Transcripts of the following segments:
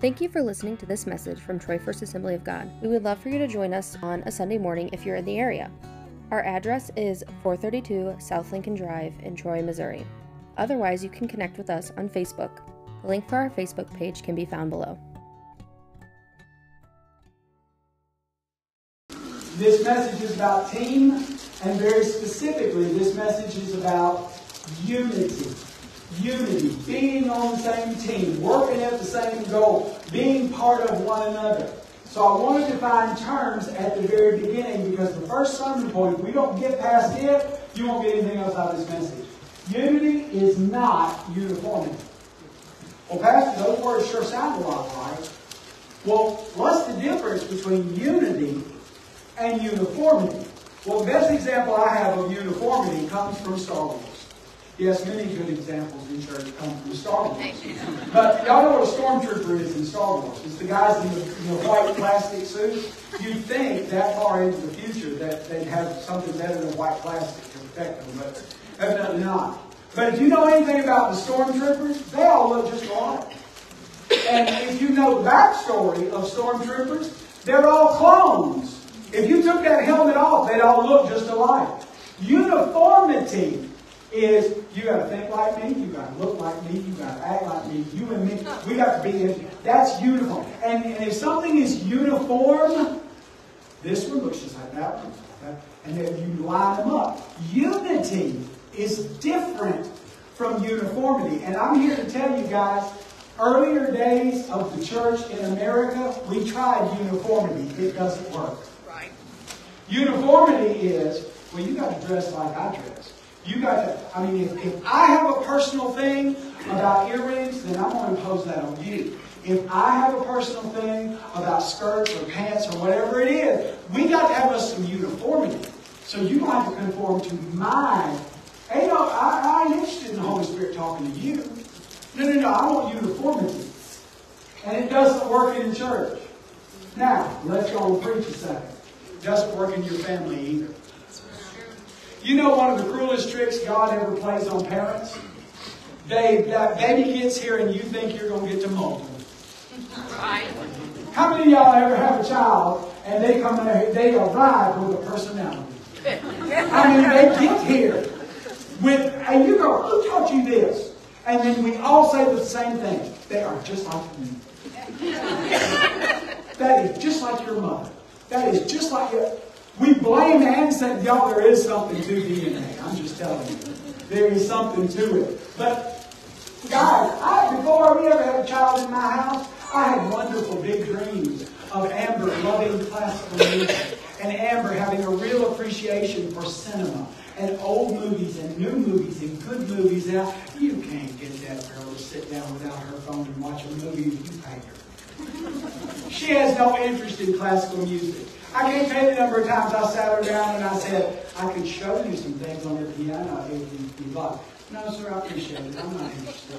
Thank you for listening to this message from Troy First Assembly of God. We would love for you to join us on a Sunday morning if you're in the area. Our address is 432 South Lincoln Drive in Troy, Missouri. Otherwise, you can connect with us on Facebook. The link for our Facebook page can be found below. This message is about team, and very specifically, this message is about unity. Unity, being on the same team, working at the same goal, being part of one another. So I want to define terms at the very beginning because the first sermon point, if we don't get past it, you won't get anything else out of this message. Unity is not uniformity. Well, Pastor, those words sure sound a lot right. Well, what's the difference between unity and uniformity? Well, the best example I have of uniformity comes from Star Wars. Yes, many good examples in church come from Star Wars. But y'all know what a stormtrooper is in Star Wars. It's the guys in the, in the white plastic suits. You'd think that far into the future that they'd have something better than white plastic to protect them, but evidently not. But if you know anything about the stormtroopers, they all look just alike. And if you know the backstory of stormtroopers, they're all clones. If you took that helmet off, they'd all look just alike. Uniformity is you got to think like me, you got to look like me, you got to act like me, you and me. We got to be in. That's uniform. And, and if something is uniform, this one looks just like that one. Okay? And then you line them up. Unity is different from uniformity. And I'm here to tell you guys, earlier days of the church in America, we tried uniformity. It doesn't work. Right. Uniformity is, well, you got to dress like I dress. You got to, I mean, if, if I have a personal thing about earrings, then I'm going to impose that on you. If I have a personal thing about skirts or pants or whatever it is, we got to have us some uniformity. So you have to conform to my. Hey, no, I, I ain't interested in the Holy Spirit talking to you. No, no, no, I want uniformity. And it doesn't work in church. Now, let's go and preach a second. It doesn't work in your family either. You know one of the cruelest tricks God ever plays on parents? They, that baby gets here and you think you're going to get to mold them. Right. How many of y'all ever have a child and they come in, and they arrive with a personality? I mean, they get here with, and you go, who taught you this? And then we all say the same thing. They are just like me. that is just like your mother. That is just like your. We blame and say, y'all, there is something to DNA. I'm just telling you. There is something to it. But, guys, I, before we ever had a child in my house, I had wonderful big dreams of Amber loving classical music and Amber having a real appreciation for cinema and old movies and new movies and good movies. Now, you can't get that girl to sit down without her phone and watch a movie if you pay her. She has no interest in classical music. I can't tell you the number of times I sat her down and I said, I could show you some things on the piano if you- you'd like. No, sir, I appreciate it. I'm not interested.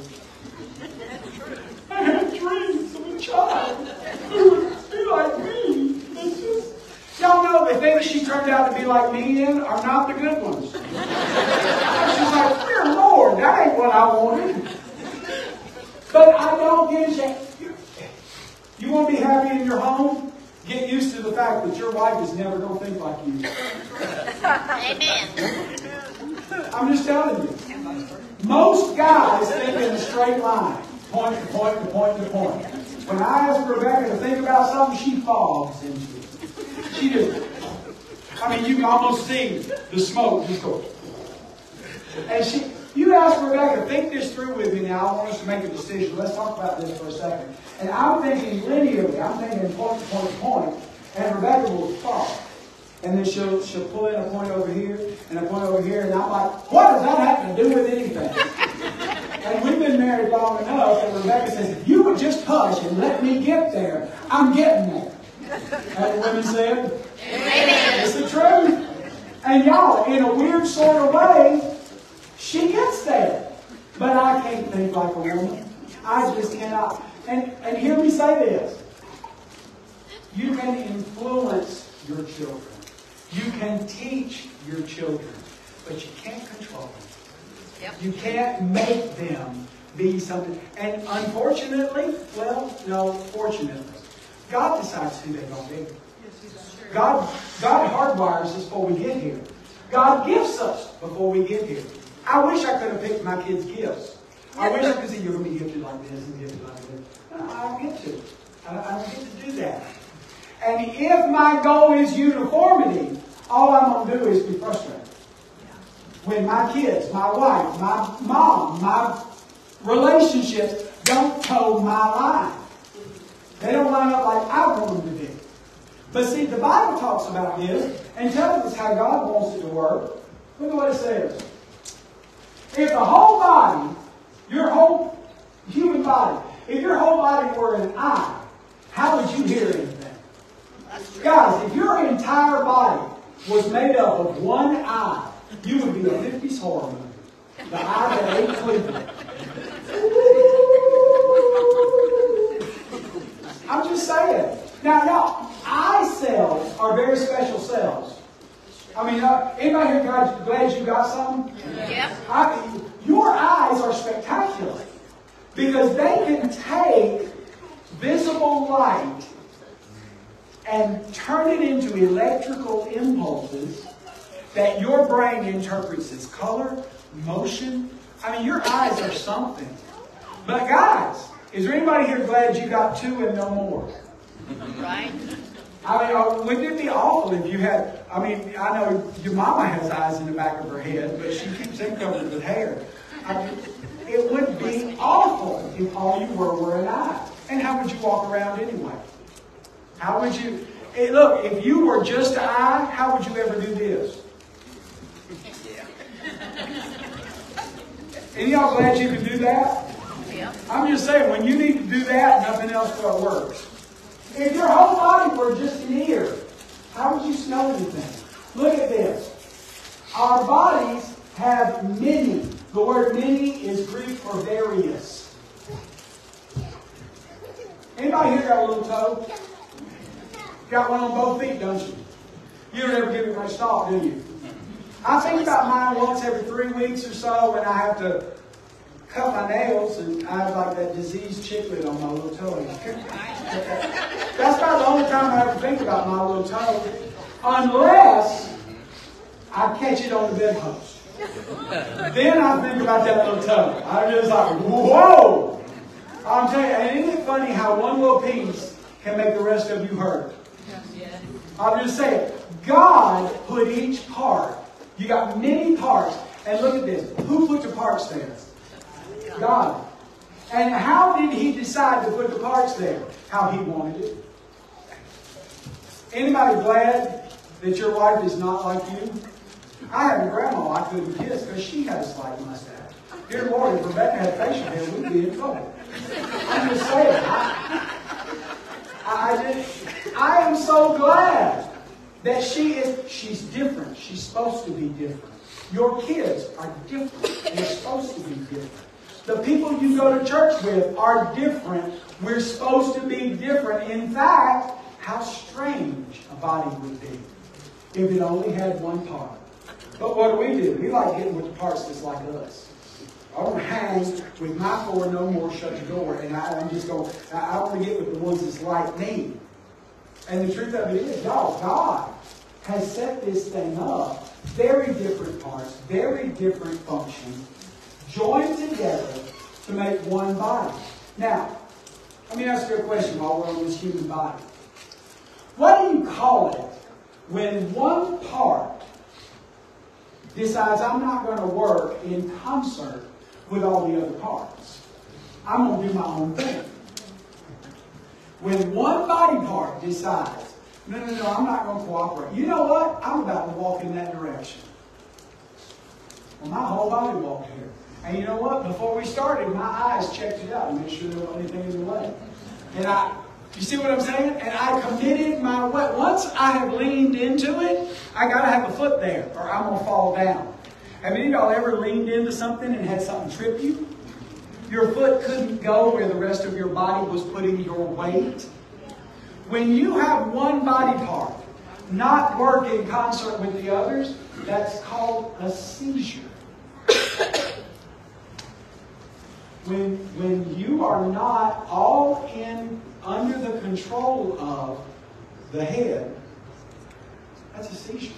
I had dreams of a child who would be like me. Y'all know the things she turned out to be like me in are not the good ones. She's like, dear Lord, that ain't what I wanted. But I don't get. You, you want to be happy in your home? Get used to the fact that your wife is never going to think like you. Amen. I'm just telling you. Most guys think in a straight line, point to point to point to point. When I ask Rebecca to think about something, she fogs into it. She just, I mean, you can almost see the smoke just go. And she, you ask Rebecca, think this through with me now. I want us to make a decision. Let's talk about this for a second. And I'm thinking linearly. I'm thinking point to point to point. And Rebecca will fog. And then she'll, she'll pull in a point over here and a point over here. And I'm like, what does that have to do with anything? and we've been married long enough. And Rebecca says, if you would just hush and let me get there, I'm getting there. Have the women said? Amen. It's the truth. And y'all, in a weird sort of way, she gets there. But I can't think like a woman. I just cannot. And, and hear me say this. You can influence your children. You can teach your children. But you can't control them. Yep. You can't make them be something. And unfortunately, well, no, fortunately, God decides who they're going to be. God, God hardwires us before we get here. God gifts us before we get here. I wish I could have picked my kids' gifts. I wish I could say, you're going to be gifted like this and gifted like this. No, I don't get to. I don't, get to do that. And if my goal is uniformity, all I'm going to do is be frustrated. When my kids, my wife, my mom, my relationships don't toe my line. They don't line up like I want them to be. But see, the Bible talks about this and tells us how God wants it to work. Look at what it says. If the whole body, your whole human body, if your whole body were an eye, how would you hear anything? Guys, if your entire body was made up of one eye, you would be a 50s horror movie. The eye that ate Cleveland. I'm just saying. Now, now, eye cells are very special cells. I mean, uh, anybody here glad, glad you got some? Yep. I, your eyes are spectacular because they can take visible light and turn it into electrical impulses that your brain interprets as color, motion. I mean, your eyes are something. But guys, is there anybody here glad you got two and no more? Right? I mean, wouldn't it be awful if you had? I mean, I know your mama has eyes in the back of her head, but she keeps them covered with hair. I mean, it would be awful if all you were were an eye. And how would you walk around anyway? How would you? Hey, look, if you were just an eye, how would you ever do this? Any y'all glad you can do that? Yep. I'm just saying, when you need to do that, nothing else will work. If your whole body were just an ear, how would you smell anything? Look at this. Our bodies have many. The word many is Greek for various. Anybody here got a little toe? Got one on both feet, don't you? You don't ever give it much thought, do you? I think about mine once every three weeks or so when I have to cut my nails and I have like that diseased chiclet on my little toe. That's about the only time I ever think about my little toe. Unless I catch it on the bedpost. then I think about that little toe. I'm just like, whoa! I'm telling you, isn't it funny how one little piece can make the rest of you hurt? I'm just saying, God put each part. You got many parts. And look at this. Who put the parts there? God. And how did he decide to put the parts there? How he wanted it. Anybody glad that your wife is not like you? I had a grandma I couldn't kiss because she had a slight mustache. Dear Lord, if Rebecca had facial hair, we'd be in trouble. I'm just saying. I, I, just, I am so glad that she is, she's different. She's supposed to be different. Your kids are different. They're supposed to be different. The people you go to church with are different. We're supposed to be different. In fact, how strange a body would be if it only had one part. But what do we do? We like getting with the parts that's like us. I don't hang with my four no more, shut the door, and I, am just going, I, want to get with the ones that's like me. And the truth of it is, y'all, God has set this thing up. Very different parts, very different functions, joined together to make one body. Now, let me ask you a question while we're on this human body. What do you call it when one part decides I'm not going to work in concert with all the other parts? I'm going to do my own thing. When one body part decides, no, no, no, I'm not going to cooperate. You know what? I'm about to walk in that direction. Well, my whole body walked here. And you know what? Before we started, my eyes checked it out made sure there wasn't anything in the way. And I, you see what I'm saying? And I committed my way. Once I have leaned into it, I got to have a foot there or I'm going to fall down. Have any of y'all ever leaned into something and had something trip you? Your foot couldn't go where the rest of your body was putting your weight. When you have one body part not work in concert with the others, that's called a seizure. When, when you are not all in under the control of the head, that's a seizure.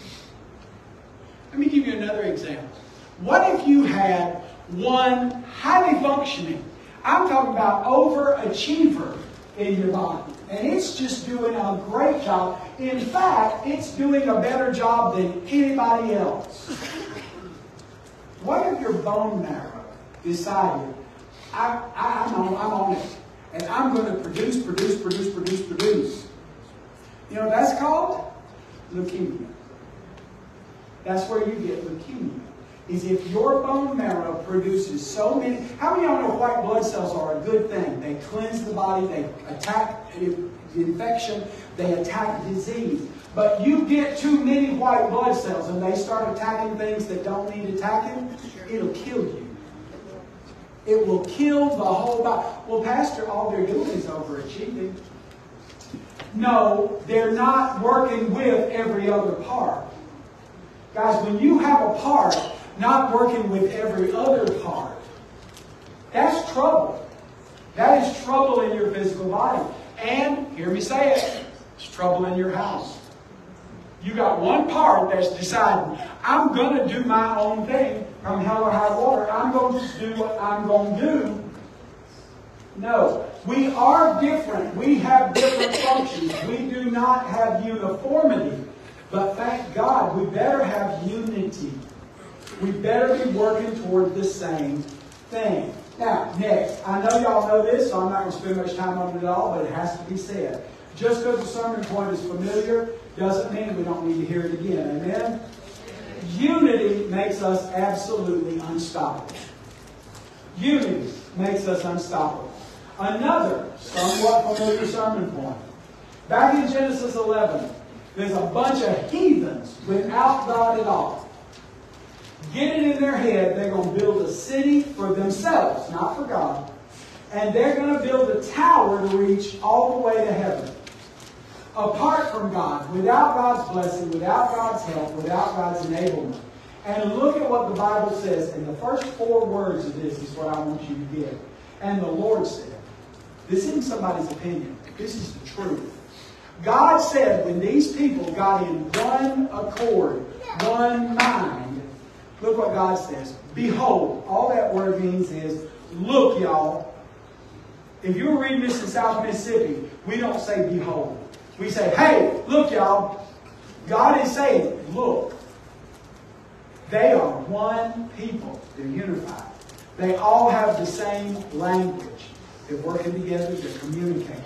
Let me give you another example. What if you had one highly functioning, I'm talking about overachiever in your body, and it's just doing a great job. In fact, it's doing a better job than anybody else. What if your bone marrow decided, I, I, I'm, on, I'm on it, and I'm going to produce, produce, produce, produce, produce? You know that's called? Leukemia. That's where you get leukemia. Is if your bone marrow produces so many. How many of y'all know white blood cells are a good thing? They cleanse the body, they attack infection, they attack disease. But you get too many white blood cells and they start attacking things that don't need attacking, it'll kill you. It will kill the whole body. Well, Pastor, all they're doing is overachieving. No, they're not working with every other part. Guys, when you have a part not working with every other part, that's trouble. That is trouble in your physical body. And, hear me say it, it's trouble in your house. You got one part that's deciding, I'm going to do my own thing from hell or high water. I'm going to do what I'm going to do. No. We are different. We have different functions. We do not have uniformity. But thank God, we better have unity. We better be working toward the same thing. Now, next, I know y'all know this, so I'm not going to spend much time on it at all, but it has to be said. Just because the sermon point is familiar doesn't mean we don't need to hear it again. Amen? Unity makes us absolutely unstoppable. Unity makes us unstoppable. Another somewhat familiar sermon point. Back in Genesis 11, there's a bunch of heathens without God at all. Get it in their head they're going to build a city for themselves, not for God. And they're going to build a tower to reach all the way to heaven. Apart from God, without God's blessing, without God's help, without God's enablement. And look at what the Bible says. And the first four words of this is what I want you to get. And the Lord said, This isn't somebody's opinion. This is the truth. God said when these people got in one accord, one mind, look what God says. Behold, all that word means is, look, y'all. If you were reading this in South Mississippi, we don't say behold. We say, hey, look, y'all. God is saying, look. They are one people. They're unified. They all have the same language. They're working together, they're communicating.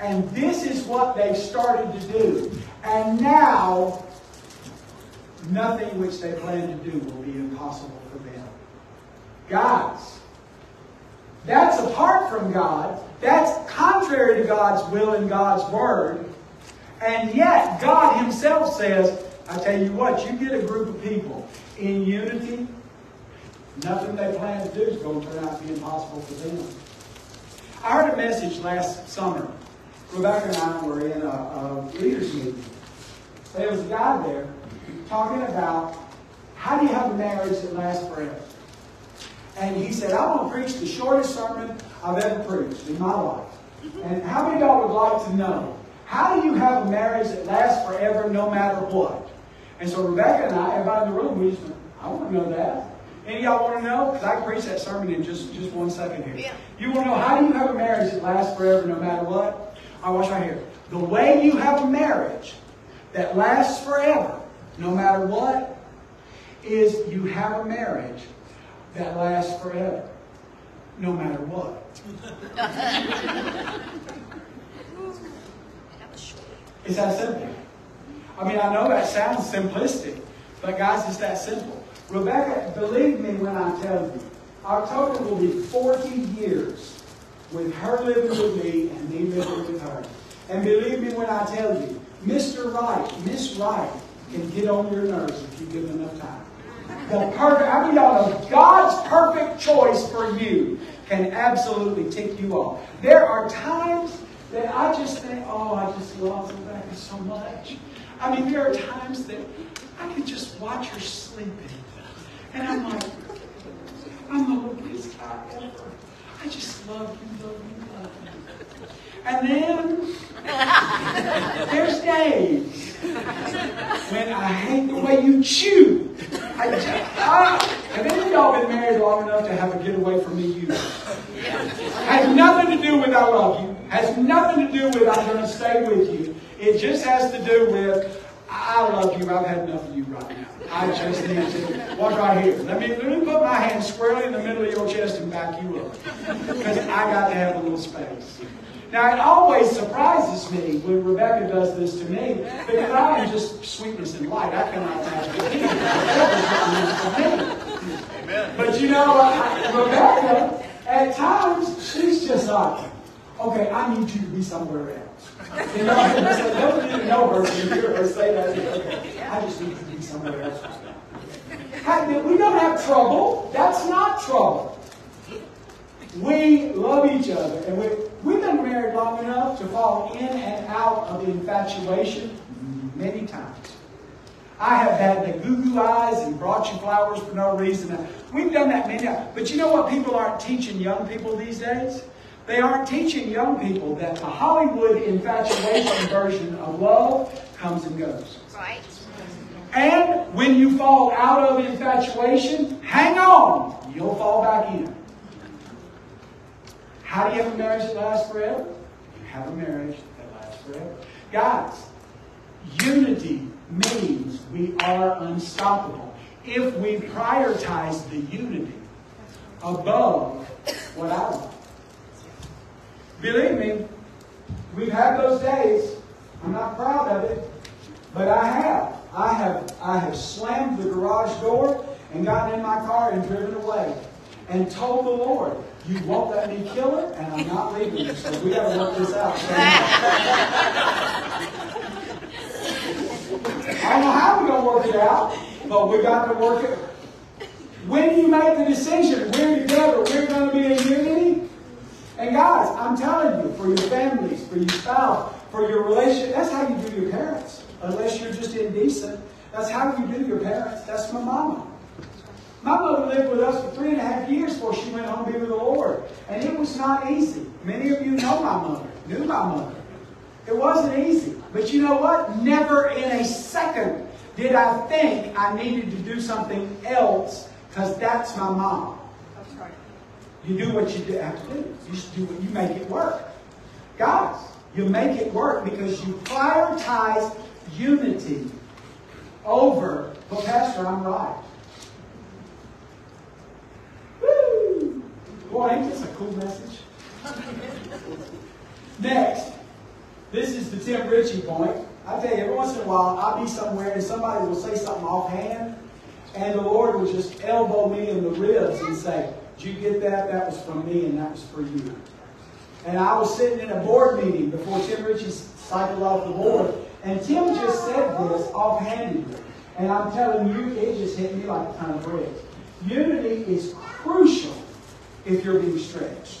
And this is what they've started to do. And now, nothing which they plan to do will be impossible for them. Guys, that's apart from God. That's contrary to God's will and God's word. And yet, God Himself says, I tell you what, you get a group of people in unity, nothing they plan to do is going to turn out to be impossible for them. I heard a message last summer. Rebecca and I were in a, a leaders meeting. There was a guy there talking about how do you have a marriage that lasts forever? And he said, I'm going to preach the shortest sermon I've ever preached in my life. And how many of y'all would like to know how do you have a marriage that lasts forever no matter what? And so Rebecca and I, everybody in the room, we just went, I want to know that. Any of y'all want to know? Because I can preach that sermon in just, just one second here. Yeah. You want to know how do you have a marriage that lasts forever no matter what? I watch right here. The way you have a marriage that lasts forever, no matter what, is you have a marriage that lasts forever, no matter what. it's that simple. I mean, I know that sounds simplistic, but guys, it's that simple. Rebecca, believe me when I tell you, October will be 40 years with her living with me and me living with her. And believe me when I tell you, Mr. Right, Miss Right can get on your nerves if you give them enough time. The perfect, I mean, y'all know God's perfect choice for you can absolutely tick you off. There are times that I just think, oh, I just love Rebecca so much. I mean, there are times that I can just watch her sleeping. And I'm like, I'm the luckiest guy ever. I just love you, love you, love you. And then there's days when I hate the way you chew. I just, I, have any of y'all been married long enough to have a get away from me you? Has nothing to do with I love you. Has nothing to do with I'm going to stay with you. It just has to do with I love you. I've had enough of you right now. I just need to watch right here. Let me let me put my hand squarely in the middle of your chest and back you up because I got to have a little space. Now, it always surprises me when Rebecca does this to me because I am just sweetness and light. I cannot imagine. But you know, Rebecca, at times, she's just like, okay, I need you to be somewhere else. You know, I never need to know her to hear her say that. Okay, I just need you to be somewhere else. We don't have trouble. That's not trouble. We love each other, and we, we've been married long enough to fall in and out of the infatuation many times. I have had the goo goo eyes and brought you flowers for no reason. We've done that many times. But you know what people aren't teaching young people these days? They aren't teaching young people that the Hollywood infatuation version of love comes and goes. Right. And when you fall out of infatuation, hang on. You'll fall back in. How do you have a marriage that lasts forever? You have a marriage that lasts forever. Guys, unity means we are unstoppable if we prioritize the unity above what I want. Believe me, we've had those days. I'm not proud of it, but I have. I have I have slammed the garage door and gotten in my car and driven away and told the Lord, you won't let me kill it, and I'm not leaving you. So we got to work this out. I don't know how we're going to work it out, but we got to work it. When you make the decision, we're together, we're going to be in unity. And guys, I'm telling you, for your families, for your spouse, for your relationship, that's how you do your parents. Unless you're just indecent. That's how you do your parents. That's my mama. My mother lived with us for three and a half years before she went home to be with the Lord. And it was not easy. Many of you know my mother, knew my mother. It wasn't easy. But you know what? Never in a second did I think I needed to do something else because that's my mom. That's right. You do what you have to do. You do what you make it work. Guys, you make it work because you prioritize unity over, well, Pastor, I'm right. Boy, ain't this a cool message? Next, this is the Tim Ritchie point. I tell you, every once in a while, I'll be somewhere and somebody will say something offhand, and the Lord will just elbow me in the ribs and say, Did you get that? That was from me and that was for you. And I was sitting in a board meeting before Tim Ritchie cycled off the board, and Tim just said this offhandedly. And I'm telling you, it just hit me like a ton of bricks. Unity is crucial if you're being stretched.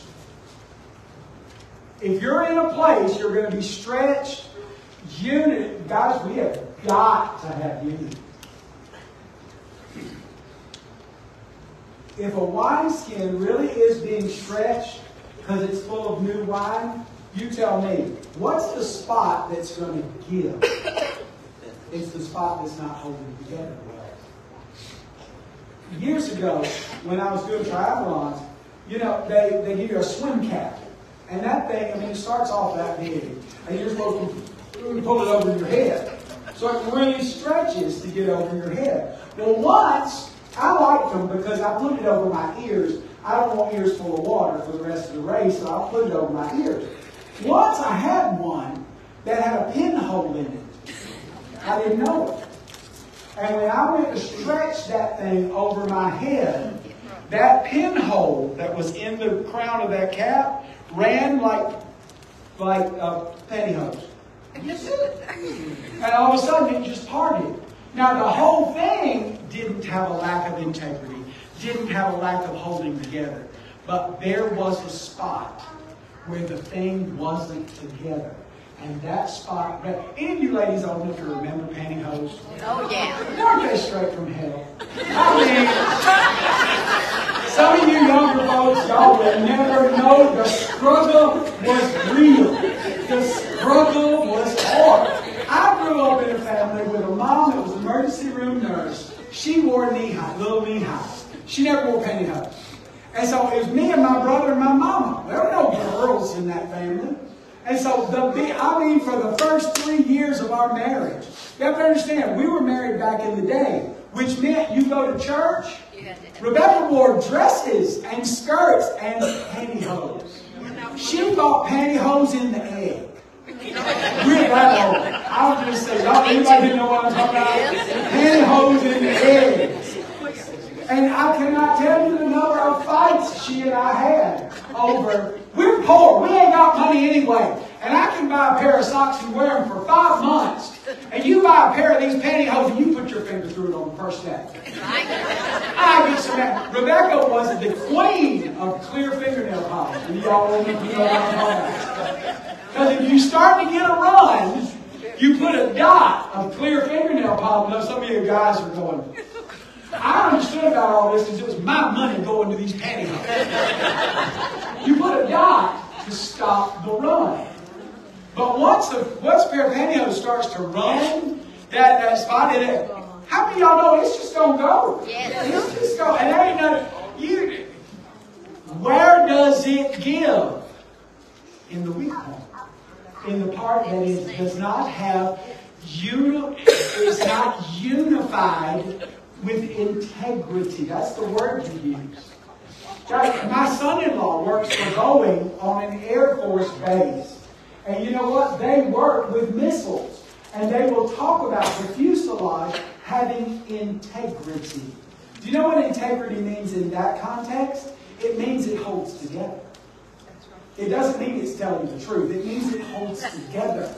If you're in a place you're going to be stretched, unity, guys, we have got to have unity. If a wineskin really is being stretched because it's full of new wine, you tell me, what's the spot that's going to give? It's the spot that's not holding together well. Years ago, when I was doing triathlons, you know, they, they give you a swim cap. And that thing, I mean, it starts off that big. And you're supposed to pull it over your head. So it really stretches to get over your head. Well, once, I liked them because I put it over my ears. I don't want ears full of water for the rest of the race, so I'll put it over my ears. Once I had one that had a pinhole in it. I didn't know it. And when I went to stretch that thing over my head, that pinhole that was in the crown of that cap ran like like uh, pantyhose. and all of a sudden it just parted. Now the whole thing didn't have a lack of integrity, didn't have a lack of holding together. But there was a spot where the thing wasn't together. And that spot, any of you ladies old enough to remember pantyhose? Oh, yeah. Aren't they straight from hell? I mean, Some of you younger folks, y'all will never know the struggle was real. The struggle was hard. I grew up in a family with a mom that was an emergency room nurse. She wore knee high, little knee highs. She never wore pantyhose. And so it was me and my brother and my mama. There were no girls in that family. And so, the, I mean, for the first three years of our marriage, you have to understand, we were married back in the day, which meant you go to church. Rebecca wore dresses and skirts and pantyhose. She bought pantyhose in the egg. We're that old. Uh, I'll just say, y'all, anybody know what I'm talking about? Pantyhose in the egg. And I cannot tell you the number of fights she and I had over. We're poor. We ain't got money anyway. And I can buy a pair of socks and wear them for five months. And you buy a pair of these pantyhose and you put your finger through it on the first day. I get some. That. Rebecca was the queen of clear fingernail polish. Y'all what I'm. Because if you start to get a run, you put a dot of clear fingernail polish. Now some of you guys are going, I understood about all this because it was my money going to these pantyhose. You put a dot to stop the run. But once a, once a pair of pantyhose starts to run, that, that spot in it, how many of y'all know it's just gonna go? Yes. It's just go, and there ain't no you. Where does it give? In the weak part. In the part that is, does not have uni, is not unified with integrity. That's the word you use. My son-in-law works for Boeing on an Air Force base. And you know what? They work with missiles. And they will talk about the fuselage having integrity. Do you know what integrity means in that context? It means it holds together. It doesn't mean it's telling the truth. It means it holds together.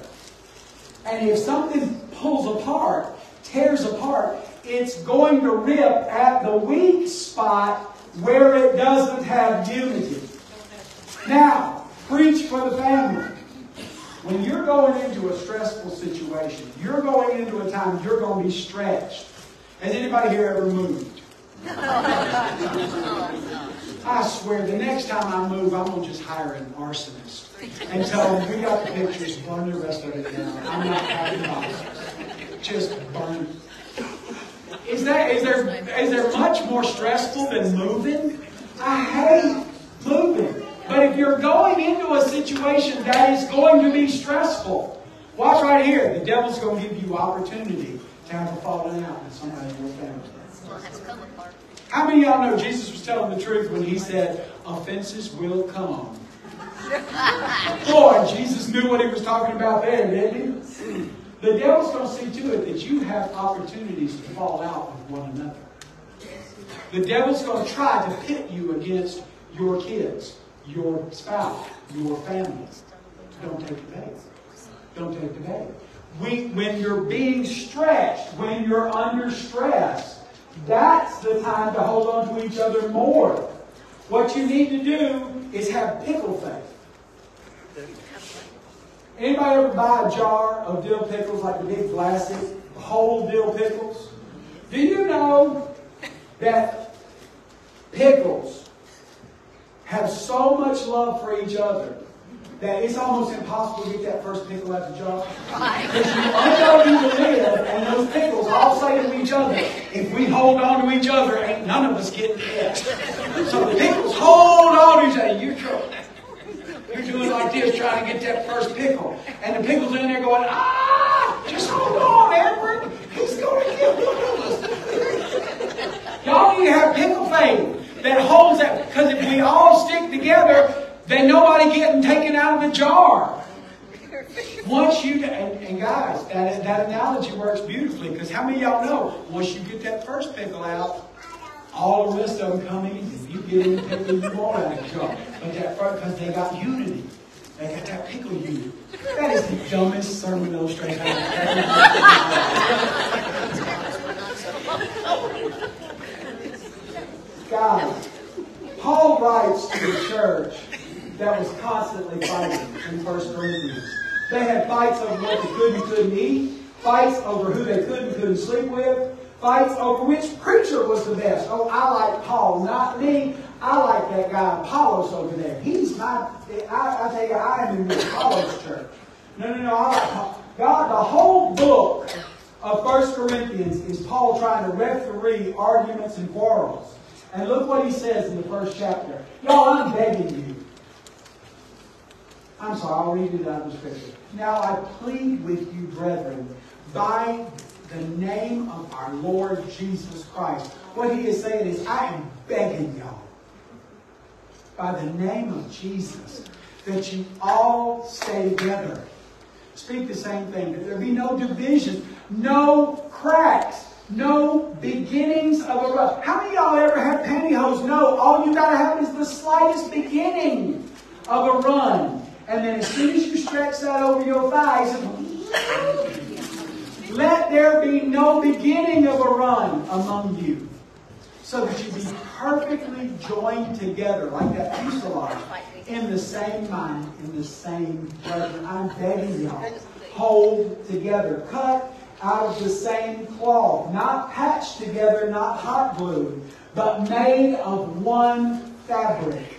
And if something pulls apart, tears apart, it's going to rip at the weak spot where it doesn't have unity. Now, preach for the family. When you're going into a stressful situation, you're going into a time you're going to be stretched. Has anybody here ever moved? I swear, the next time I move, I'm going to just hire an arsonist and tell them, we got the pictures, burn the rest of it down. I'm not having boxes. Just burn. Is, that, is, there, is there much more stressful than moving? I hate moving. But if you're going into a situation that is going to be stressful, watch right here. The devil's going to give you opportunity to have a falling out with somebody in your family. How many of y'all know Jesus was telling the truth when he said, offenses will come? Boy, Jesus knew what he was talking about then, didn't he? The devil's going to see to it that you have opportunities to fall out with one another. The devil's going to try to pit you against your kids, your spouse, your family. Don't take the bait. Don't take the bait. We, when you're being stretched, when you're under stress, that's the time to hold on to each other more. What you need to do is have pickle faith. Anybody ever buy a jar of dill pickles, like the big plastic, whole dill pickles? Do you know that pickles have so much love for each other that it's almost impossible to get that first pickle out of the jar. Because you unload you to live, and those pickles all say to each other, if we hold on to each other, ain't none of us getting hit. So the pickles hold on to each other. You're, you're doing like this, trying to get that first pickle. And the pickle's in there going, ah, just hold on, Edward. He's going to of us. Y'all need to have pickle faith that holds that. Because if we all stick together, then nobody getting taken out of the jar. Once you, and, and guys, that, that analogy works beautifully because how many y'all know once you get that first pickle out, all the rest of them come easy. You get any pickle you want out of the jar. But that first, because they got unity. They got that pickle unity. That is the dumbest sermon illustration I've ever Guys, Paul writes to the church that was constantly fighting in First Corinthians. They had fights over what they could and couldn't eat, fights over who they could and couldn't sleep with, fights over which preacher was the best. Oh, I like Paul, not me. I like that guy Apollos over there. He's my, I, I tell you, I am in the Apollos church. No, no, no, I like God, the whole book of First Corinthians is Paul trying to referee arguments and quarrels. And look what he says in the first chapter. Y'all, I'm begging you. I'm sorry, I'll read it out of the scripture. Now I plead with you, brethren, by the name of our Lord Jesus Christ. What he is saying is, I am begging y'all, by the name of Jesus, that you all stay together. Speak the same thing, there be no divisions, no cracks, no beginnings of a rust. How many y'all ever had pantyhose? No, all you got to have is the slightest beginning of a run. And then as soon as you stretch that over your thighs, let there be no beginning of a run among you, so that you be perfectly joined together, like that fuselage, in the same mind, in the same pleasure. I'm begging y'all, hold together, cut out of the same cloth, not patched together, not hot glued, but made of one fabric.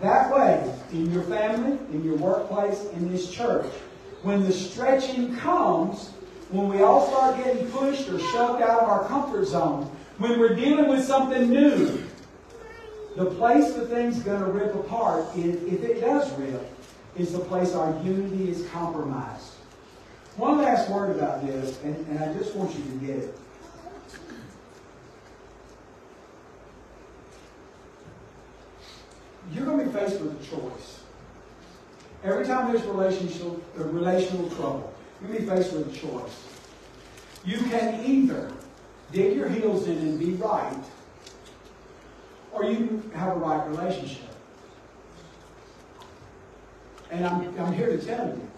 That way, in your family, in your workplace, in this church, when the stretching comes, when we all start getting pushed or shoved out of our comfort zone, when we're dealing with something new, the place the thing's going to rip apart, if, if it does rip, is the place our unity is compromised. One last word about this, and, and I just want you to get it. You're going to be faced with a choice. Every time there's relational, uh, relational trouble, you're be faced with a choice. You can either dig your heels in and be right, or you can have a right relationship. And I'm, I'm here to tell you,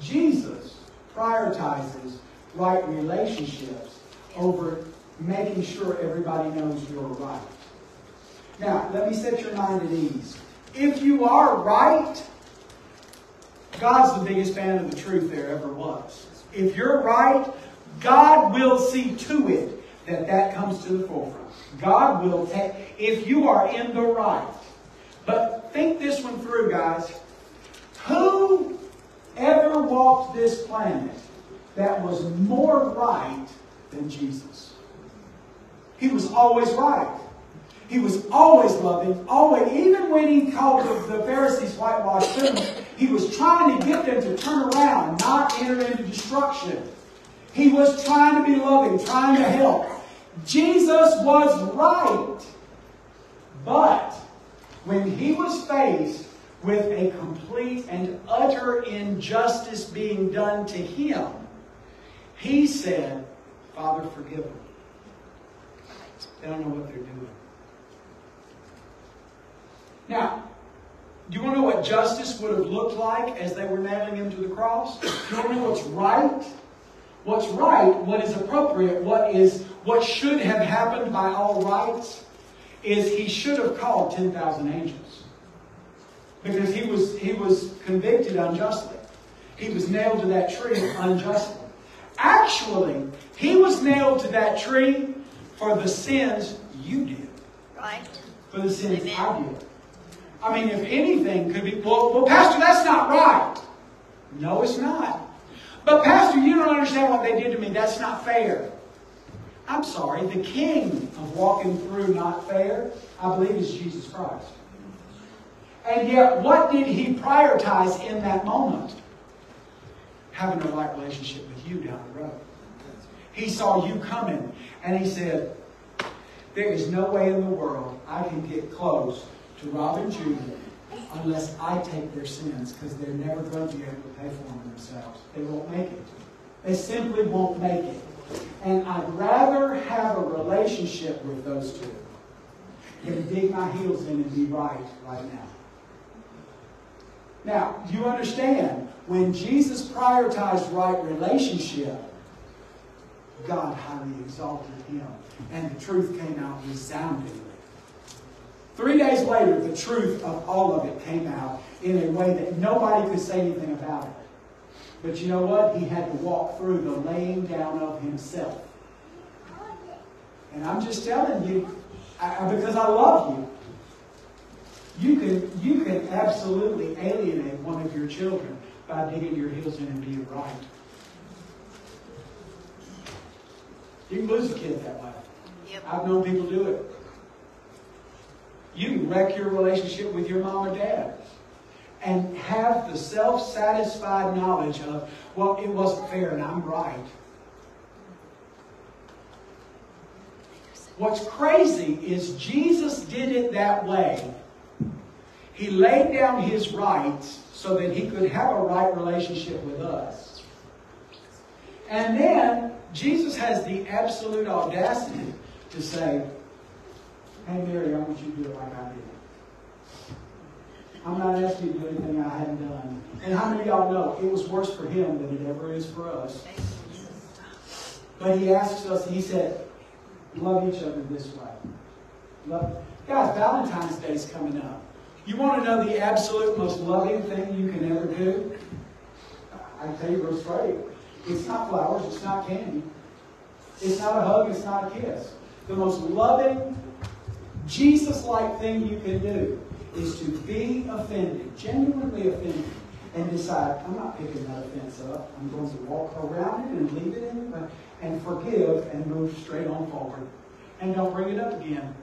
Jesus prioritizes right relationships over making sure everybody knows you're right. Now, let me set your mind at ease. If you are right, God's the biggest fan of the truth there ever was. If you're right, God will see to it that that comes to the forefront. God will take, if you are in the right. But think this one through, guys. Who ever walked this planet that was more right than Jesus? He was always right. He was always loving, always, even when he called the, Pharisees whitewashed tombs, he was trying to get them to turn around, not enter into destruction. He was trying to be loving, trying to help. Jesus was right. But when he was faced with a complete and utter injustice being done to him, he said, Father, forgive them. They don't know what they're doing. Now, do you want to know what justice would have looked like as they were nailing him to the cross? Do you want to know what's right? What's right, what is appropriate, what is what should have happened by all rights is he should have called 10,000 angels. Because he was he was convicted unjustly. He was nailed to that tree unjustly. Actually, he was nailed to that tree for the sins you did. Right. For the sins Amen. I did. I mean, if anything could be, well, well, Pastor, that's not right. No, it's not. But Pastor, you don't understand what they did to me. That's not fair. I'm sorry. The king of walking through not fair, I believe, is Jesus Christ. And yet, what did he prioritize in that moment? Having a right relationship with you down the road. He saw you coming, and he said, There is no way in the world I can get close to Rob and Judy unless I take their sins, because they're never going to be able to pay for them themselves. They won't make it. They simply won't make it. And I'd rather have a relationship with those two than dig my heels in and be right right now. Now, you understand, when Jesus prioritized right relationship, God highly exalted him. And the truth came out resoundingly. Three days later, the truth of all of it came out in a way that nobody could say anything about it. But you know what? He had to walk through the laying down of himself. And I'm just telling you, I, because I love you. You can, you can absolutely alienate one of your children by digging your heels in and being right. You can lose a kid that way. Yep. I've known people do it. You can wreck your relationship with your mom or dad and have the self satisfied knowledge of, well, it wasn't fair and I'm right. What's crazy is Jesus did it that way. He laid down his rights so that he could have a right relationship with us. And then Jesus has the absolute audacity to say, Hey, Mary, I want you to do it like I did. I'm not asking you to do anything I hadn't done. And how many of y'all know it was worse for him than it ever is for us? But he asks us, he said, love each other this way. Love. Guys, Valentine's Day is coming up. You want to know the absolute most loving thing you can ever do? I tell you real straight. It's not flowers, it's not candy. It's not a hug, it's not a kiss. The most loving, Jesus like thing you can do is to be offended, genuinely offended, and decide, I'm not picking that offense up. I'm going to walk around it and leave it in the and forgive and move straight on forward. And don't bring it up again.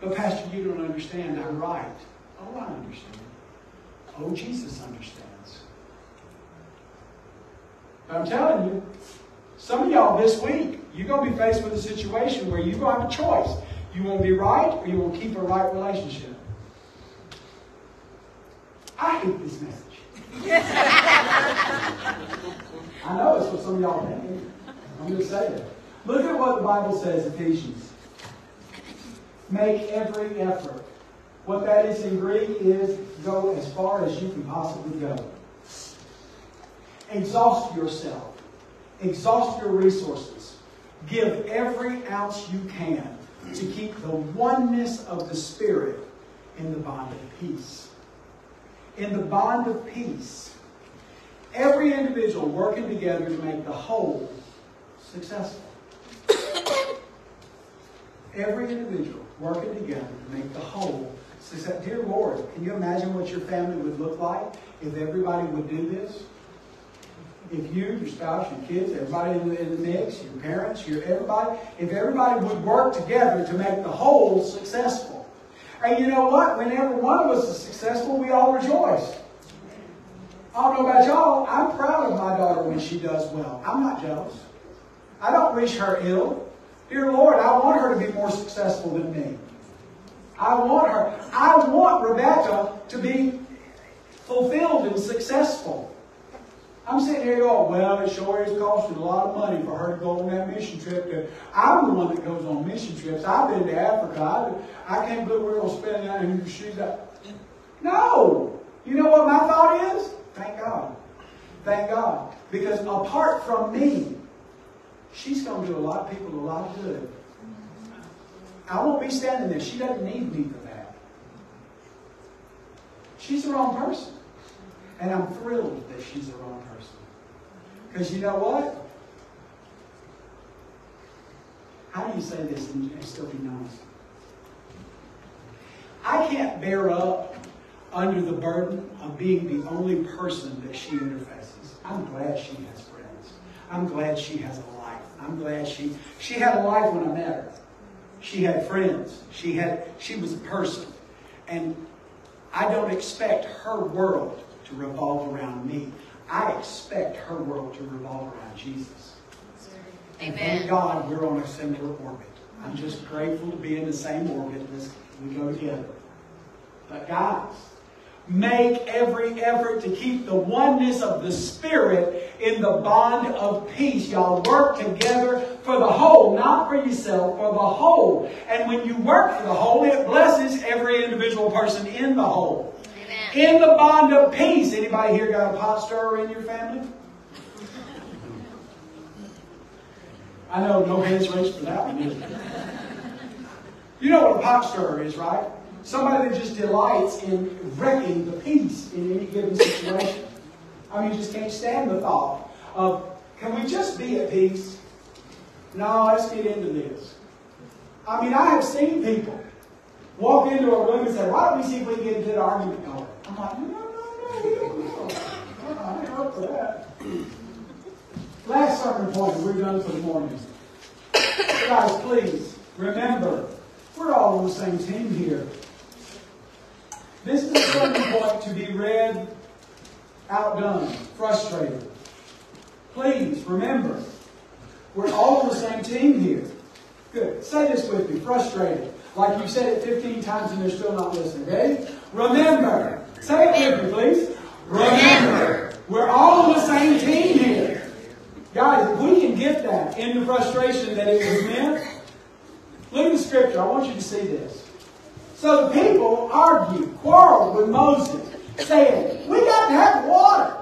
But Pastor, you don't understand. I'm right. Oh, I understand. Oh, Jesus understands. But I'm telling you, some of y'all this week, you're going to be faced with a situation where you're going to have a choice. You want to be right or you want to keep a right relationship. I hate this message. I know it's what some of y'all think. I'm going to say it. Look at what the Bible says, Ephesians. Make every effort. What that is in Greek is go as far as you can possibly go. Exhaust yourself. Exhaust your resources. Give every ounce you can to keep the oneness of the Spirit in the bond of peace. In the bond of peace, every individual working together to make the whole successful. Every individual working together to make the whole successful. Dear Lord, can you imagine what your family would look like if everybody would do this? If you, your spouse, your kids, everybody in the, in the mix, your parents, your everybody, if everybody would work together to make the whole successful. And you know what? Whenever one of us is successful, we all rejoice. I don't know about y'all. I'm proud of my daughter when she does well. I'm not jealous. I don't wish her ill. Dear Lord, I want her to be more successful than me. I want her. I want Rebecca to be fulfilled and successful. I'm sitting here going, well, it sure is costing a lot of money for her to go on that mission trip. To, I'm the one that goes on mission trips. I've been to Africa. I, I can't believe we're going to spend that. And she's like, no. You know what my thought is? Thank God. Thank God. Because apart from me, she's going to do a lot of people a lot of good. I won't be standing there. She doesn't need me for that. She's the wrong person. And I'm thrilled that she's the wrong person. Because you know what? How do you say this and, still be nice? I can't bear up under the burden of being the only person that she interfaces. I'm glad she has friends. I'm glad she has a life. I'm glad she she had a life when I met her. She had friends. She had she was a person. And I don't expect her world to revolve around me. I expect her world to revolve around Jesus. And thank God we're on a similar orbit. I'm just grateful to be in the same orbit as we go together. But guys, make every effort to keep the oneness of the Spirit in the bond of peace. Y'all work together for the whole, not for yourself, for the whole. And when you work for the whole, it blesses every individual person in the whole. In the bond of peace. Anybody here got a pot stirrer in your family? I know no hands raised for that one. You know what a pot stirrer is, right? Somebody that just delights in wrecking the peace in any given situation. I mean, you just can't stand the thought of, can we just be at peace? No, let's get into this. I mean, I have seen people walk into a room and say, why don't we see if we can get a good argument going? No, no, no. I ain't up that. Last sermon point, we're done for the morning. Guys, please, remember, we're all on the same team here. This is a sermon point to be read, outdone, frustrated. Please, remember, we're all on the same team here. Good. Say this with me, frustrated. Like you said it 15 times and they're still not listening, okay? Remember. Say it with me, please. Remember. We're all on the same team here. Guys, if we can get that in the frustration that it was meant, look at the scripture. I want you to see this. So the people argued, quarreled with Moses, saying, We got to have water.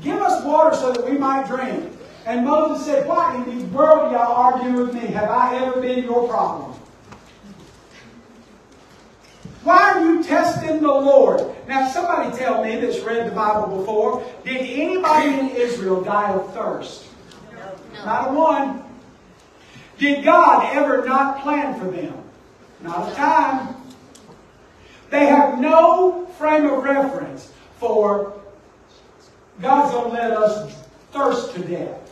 Give us water so that we might drink. And Moses said, Why in the world y'all arguing with me? Have I ever been your problem? Why are you testing the Lord? Now, somebody tell me that's read the Bible before. Did anybody in Israel die of thirst? No. Not a one. Did God ever not plan for them? Not a time. They have no frame of reference for God's to let us thirst to death.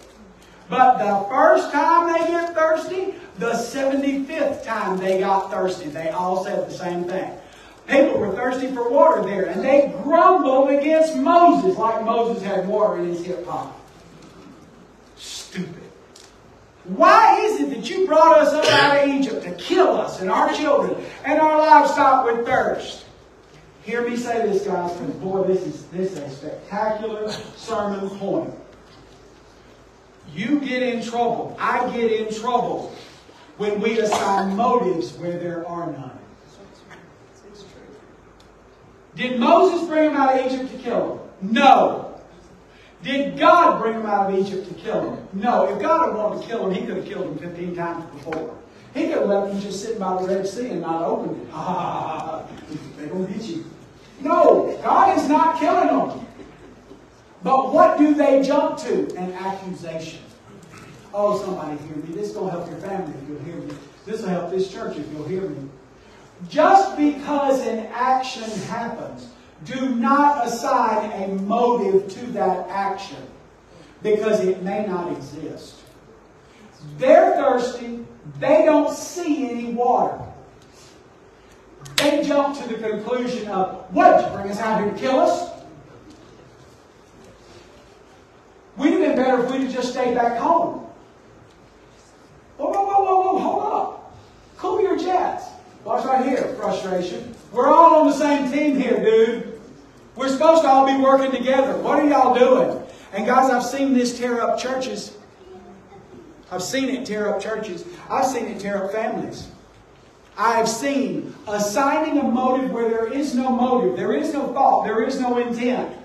But the first time they get thirsty, the 75th time they got thirsty, they all said the same thing. People were thirsty for water there, and they grumbled against Moses like Moses had water in his hip pocket. Stupid. Why is it that you brought us up out of Egypt to kill us and our children and our livestock with thirst? Hear me say this, guys, because boy, this is this is a spectacular sermon point. You get in trouble. I get in trouble when we assign motives where there are none. Did Moses bring him out of Egypt to kill him? No. Did God bring him out of Egypt to kill him? No. If God had wanted to kill him, he could have killed him 15 times before. He could have left him just sitting by the Red Sea and not opened it. Ah, they're going to get you. No, God is not killing them. But what do they jump to? An accusation. Oh, somebody hear me. This to help your family if you'll hear me. This will help this church if you'll hear me. Just because an action happens, do not assign a motive to that action because it may not exist. They're thirsty. They don't see any water. They jump to the conclusion of, what did you bring us out here to kill us? We'd have been better if we'd have just stayed back home. Whoa, whoa, whoa, whoa, whoa, hold up. Cool your jets. Watch right here, frustration. We're all on the same team here, dude. We're supposed to all be working together. What are y'all doing? And guys, I've seen this tear up churches. I've seen it tear up churches. I've seen it tear up families. I've seen assigning a motive where there is no motive, there is no thought, there is no intent.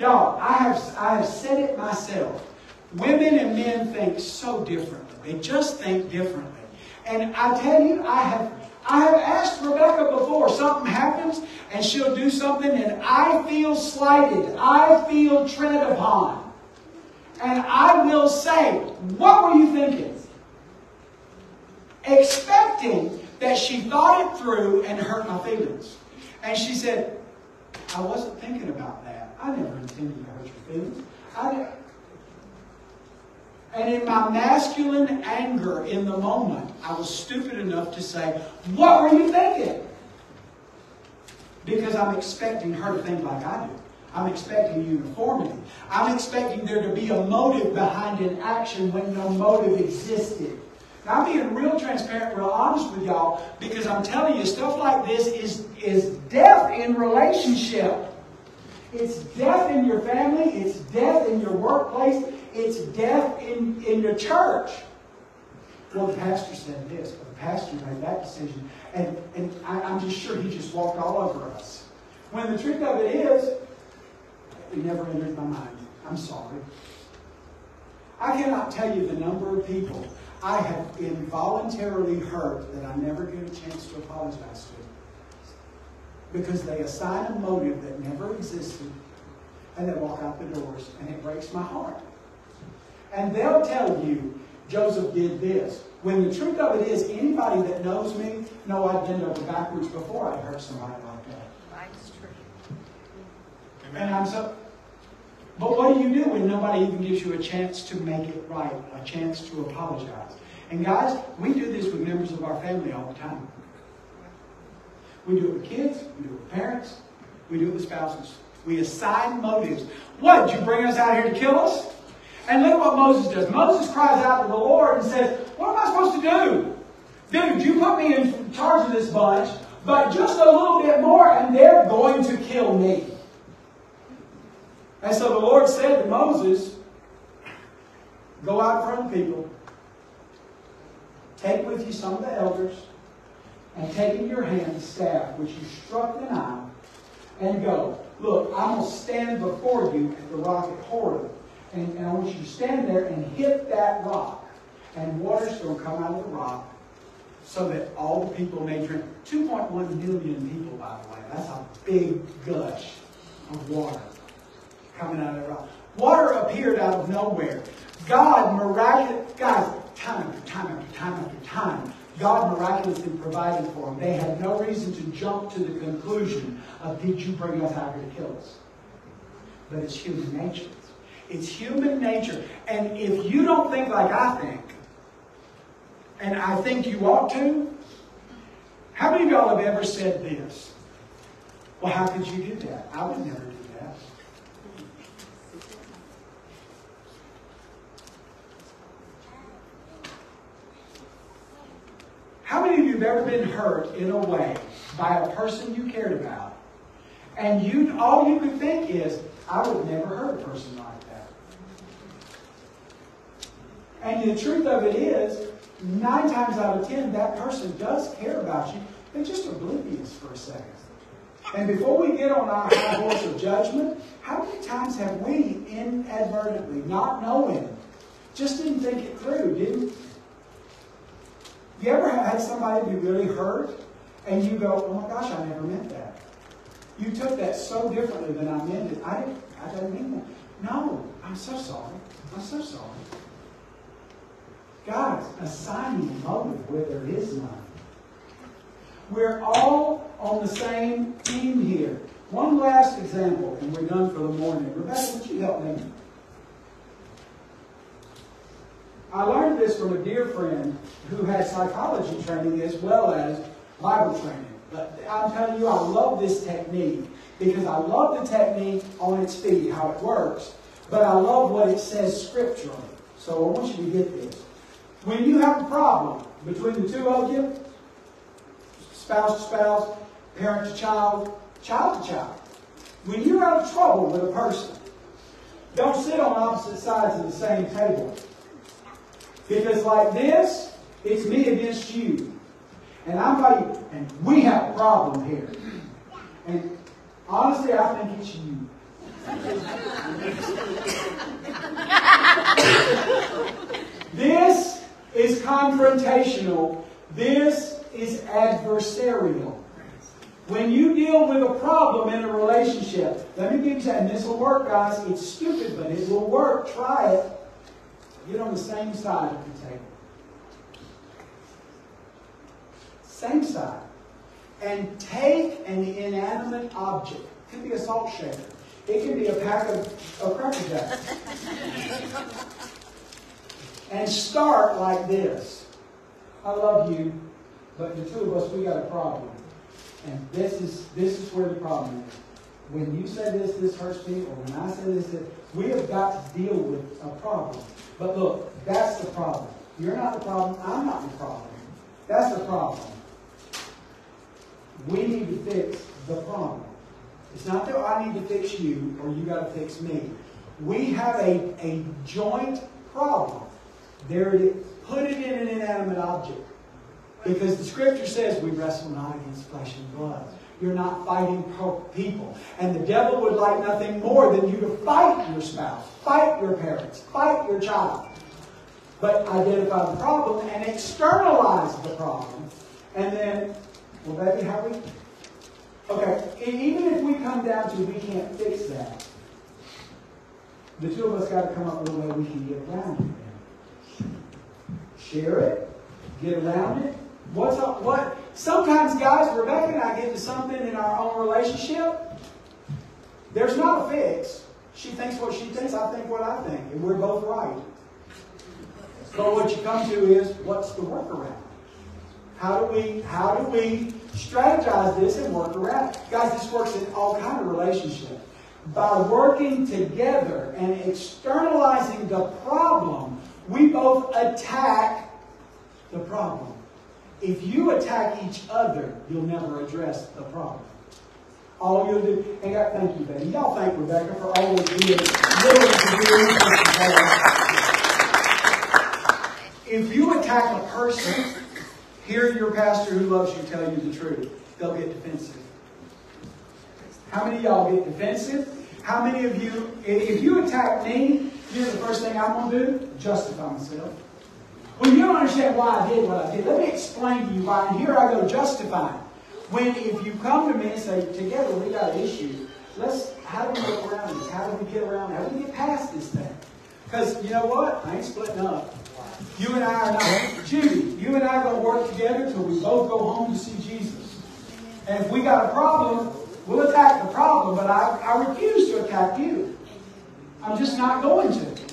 Y'all, I have, I have said it myself. Women and men think so differently. They just think differently. And I tell you, I have I have asked Rebecca before, something happens and she'll do something and I feel slighted. I feel tread upon. And I will say, what were you thinking? Expecting that she thought it through and hurt my feelings. And she said, I wasn't thinking about that. I never intended to hurt your feelings. I, and in my masculine anger in the moment, I was stupid enough to say, What were you thinking? Because I'm expecting her to think like I do. I'm expecting uniformity. I'm expecting there to be a motive behind an action when no motive existed. Now, I'm being real transparent, real honest with y'all, because I'm telling you, stuff like this is, is death in relationship. It's death in your family, it's death in your workplace, it's death in, in your church. Well, the pastor said this, but the pastor made that decision. And, and I, I'm just sure he just walked all over us. When the truth of it is, it never entered my mind. I'm sorry. I cannot tell you the number of people I have involuntarily hurt that I never get a chance to apologize to. Because they assign a motive that never existed and they walk out the doors and it breaks my heart. And they'll tell you Joseph did this. When the truth of it is, anybody that knows me know I've been over backwards before I hurt somebody like that. That's true. And I'm so. But what do you do when nobody even gives you a chance to make it right, a chance to apologize? And guys, we do this with members of our family all the time. We do it with kids, we do it with parents, we do it with spouses. We assign motives. What? Did you bring us out here to kill us? And look what Moses does. Moses cries out to the Lord and says, What am I supposed to do? Dude, you put me in charge of this bunch, but just a little bit more and they're going to kill me. And so the Lord said to Moses, Go out of people, take with you some of the elders, and take in your hand the staff which you struck the Nile, and go. Look, I'm going to stand before you at the rock at Horeb, and, and I want you to stand there and hit that rock, and water's going to come out of the rock so that all the people may drink. 2.1 million people, by the way. That's a big gush of water coming out of the rock. Water appeared out of nowhere. God miraculous guys, time after time after time after time, God miraculously provided for them. They had no reason to jump to the conclusion of, did you bring us out to kill us? But it's human nature. It's human nature. And if you don't think like I think, and I think you ought to, how many of y'all have ever said this? Well, how could you do that? I would never do that. How many of you have ever been hurt in a way by a person you cared about, and you all you could think is, I would never hurt a person like that. And the truth of it is, nine times out of ten, that person does care about you. They're just oblivious for a second. And before we get on our high horse of judgment, how many times have we inadvertently, not knowing, just didn't think it through, didn't you ever had somebody be really hurt and you go, oh my gosh, I never meant that. You took that so differently than I meant it. I didn't, I didn't mean that. No, I'm so sorry. I'm so sorry. God's assigning a motive where there is none. We're all on the same team here. One last example, and we're done for the morning. Rebecca, would you help me? I learned this from a dear friend who had psychology training as well as Bible training. But I'm telling you, I love this technique because I love the technique on its feet, how it works, but I love what it says scripturally. So I want you to get this. When you have a problem between the two of you, spouse to spouse, parent to child, child to child, when you're out of trouble with a person, don't sit on opposite sides of the same table. Because like this, it's me against you. And I'm like, and we have a problem here. And honestly, I think it's you. this is confrontational. This is adversarial. When you deal with a problem in a relationship, let me give you, and this will work, guys. It's stupid, but it will work. Try it. Get on the same side of the table. Same side. And take an inanimate object. It could be a salt shaker. It can be a pack of, of Cracker Jacks. and start like this. I love you, but the two of us, we got a problem. And this is this is where the problem is. When you say this, this hurts me, or when I say this, this we have got to deal with a problem. But look, that's the problem. You're not the problem. I'm not the problem. That's the problem. We need to fix the problem. It's not that I need to fix you or you got to fix me. We have a, a joint problem. There it is. Put it in an inanimate object. Because the scripture says we wrestle not against flesh and blood. You're not fighting people. And the devil would like nothing more than you to fight your spouse, fight your parents, fight your child. But identify the problem and externalize the problem. And then, well, baby, how we. Okay, even if we come down to we can't fix that, the two of us got to come up with a way we can get around it. share it, get around it. What's up? What? Sometimes, guys, Rebecca and I get to something in our own relationship. There's not a fix. She thinks what she thinks, I think what I think, and we're both right. But what you come to is, what's the workaround? How do we how do we strategize this and work around? it? Guys, this works in all kind of relationships. By working together and externalizing the problem, we both attack the problem. If you attack each other, you'll never address the problem. All you'll do, and God, thank you, baby. Y'all thank Rebecca for always being willing. If you attack a person, hear your pastor who loves you tell you the truth. They'll get defensive. How many of y'all get defensive? How many of you, if you attack me, know the first thing I'm going to do? Justify myself. Well, you don't understand why I did what I did. Let me explain to you why. And here I go justifying. When if you come to me and say, together we got an issue, let's how do we get around this? How do we get around? How do we get past this thing? Because you know what? I ain't splitting up. You and I are not. Judy, you and I are going to work together until we both go home to see Jesus. And if we got a problem, we'll attack the problem, but I, I refuse to attack you. I'm just not going to.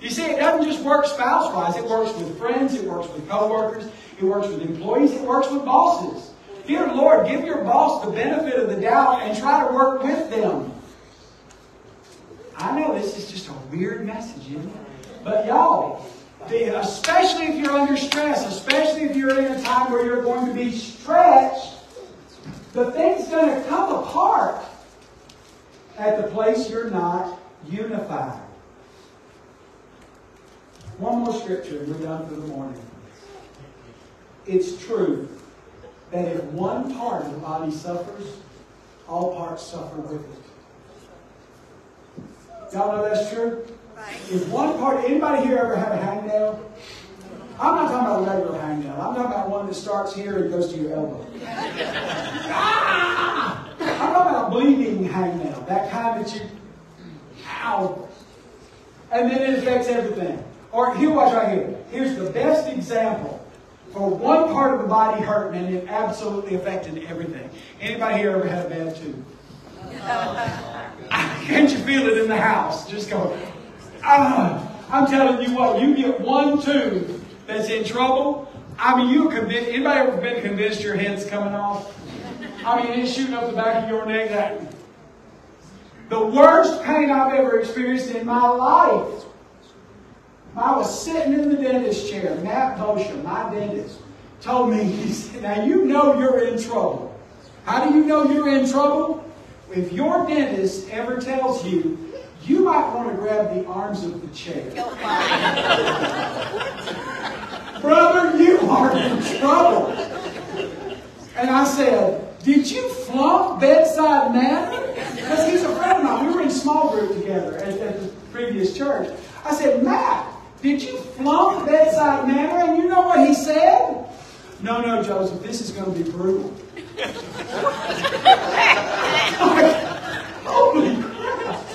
You see, it doesn't just work spouse wise, it works with friends, it works with co workers, it works with employees, it works with bosses. Dear Lord, give your boss the benefit of the doubt and try to work with them. I know this is just a weird message, isn't it? But y'all, especially if you're under stress, especially if you're in a time where you're going to be stretched, the thing's going to come apart at the place you're not unified. One more scripture and we're done for the morning. It's true that if one part of the body suffers, all parts suffer with it. Y'all know that's true? If one part, anybody here ever have a hangnail? I'm not talking about a regular hangnail. I'm talking about one that starts here and goes to your elbow. ah! I'm talking about a bleeding hangnail, that kind that you, ow. And then it affects everything. Or here, watch right here. Here's the best example for one part of the body hurting and it absolutely affected everything. Anybody here ever had a bad tooth? Can't you feel it in the house? Just go, ah. I'm telling you what, you get one tooth that's in trouble. I mean, you convinced, anybody ever been convinced your head's coming off? I mean, it's shooting up the back of your neck. That, the worst pain I've ever experienced in my life. I was sitting in the dentist chair. Matt Bosham, my dentist, told me, he said, now you know you're in trouble. How do you know you're in trouble? If your dentist ever tells you, you might want to grab the arms of the chair. Oh, Brother, you are in trouble. And I said, did you flunk bedside manner? Because he's a friend of mine. We were in small group together at, at the previous church. I said, Matt, did you flunk bedside manner? And you know what he said? No, no, Joseph, this is going to be brutal. Holy crap.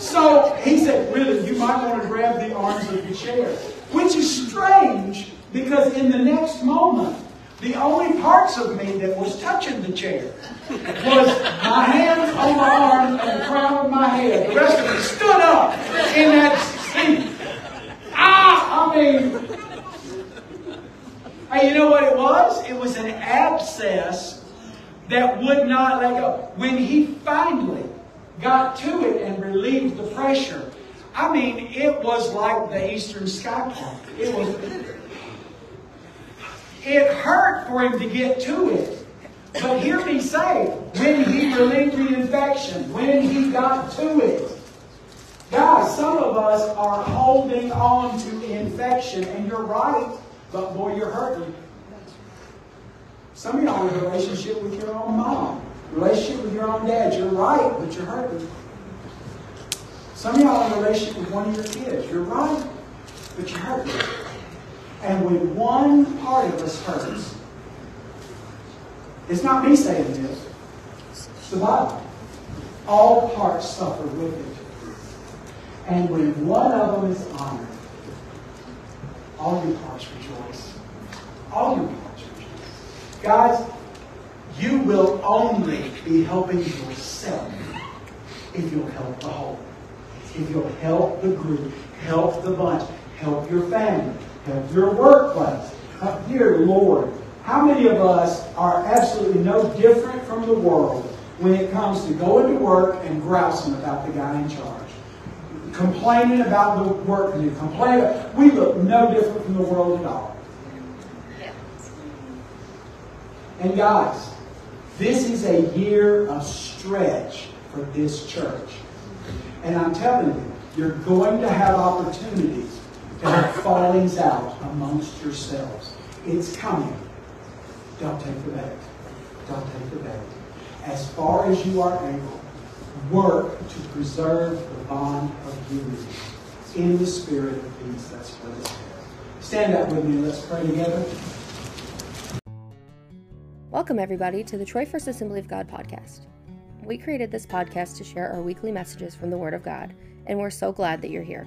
So he said, really, you might want to grab the arms of your chair. Which is strange because in the next moment, the only parts of me that was touching the chair was my hands on my arms and the crown of my head. The rest of me stood up in that seat. Ah, I mean, hey, you know what it was? It was an abscess that would not let go. When he finally got to it and relieved the pressure, I mean, it was like the Eastern Sky Park. It was. It hurt for him to get to it. But hear me say, when he relieved the infection, when he got to it, guys, some of us are holding on to infection, and you're right, but boy, you're hurting. Some of y'all in a relationship with your own mom, relationship with your own dad. You're right, but you're hurting. Some of y'all in a relationship with one of your kids. You're right, but you're hurting. And when one part of us hurts, it's not me saying this, it's the Bible. All parts suffer with it. And when one of them is honored, all your parts rejoice. All your parts rejoice. Guys, you will only be helping yourself if you'll help the whole. If you'll help the group, help the bunch, help your family, help your workplace. Uh, dear Lord, how many of us are absolutely no different from the world when it comes to going to work and grousing about the guy in charge? Complaining about the work to do, complaining. We look no different from the world at all. And guys, this is a year of stretch for this church. And I'm telling you, you're going to have opportunities to have fallings out amongst yourselves. It's coming. Don't take the bait. Don't take the bait. As far as you are able, work to preserve the bond of unity in the spirit of peace. That's what it's. Stand up with me. and Let's pray together. Welcome, everybody, to the Troy First Assembly of God podcast. We created this podcast to share our weekly messages from the Word of God, and we're so glad that you're here.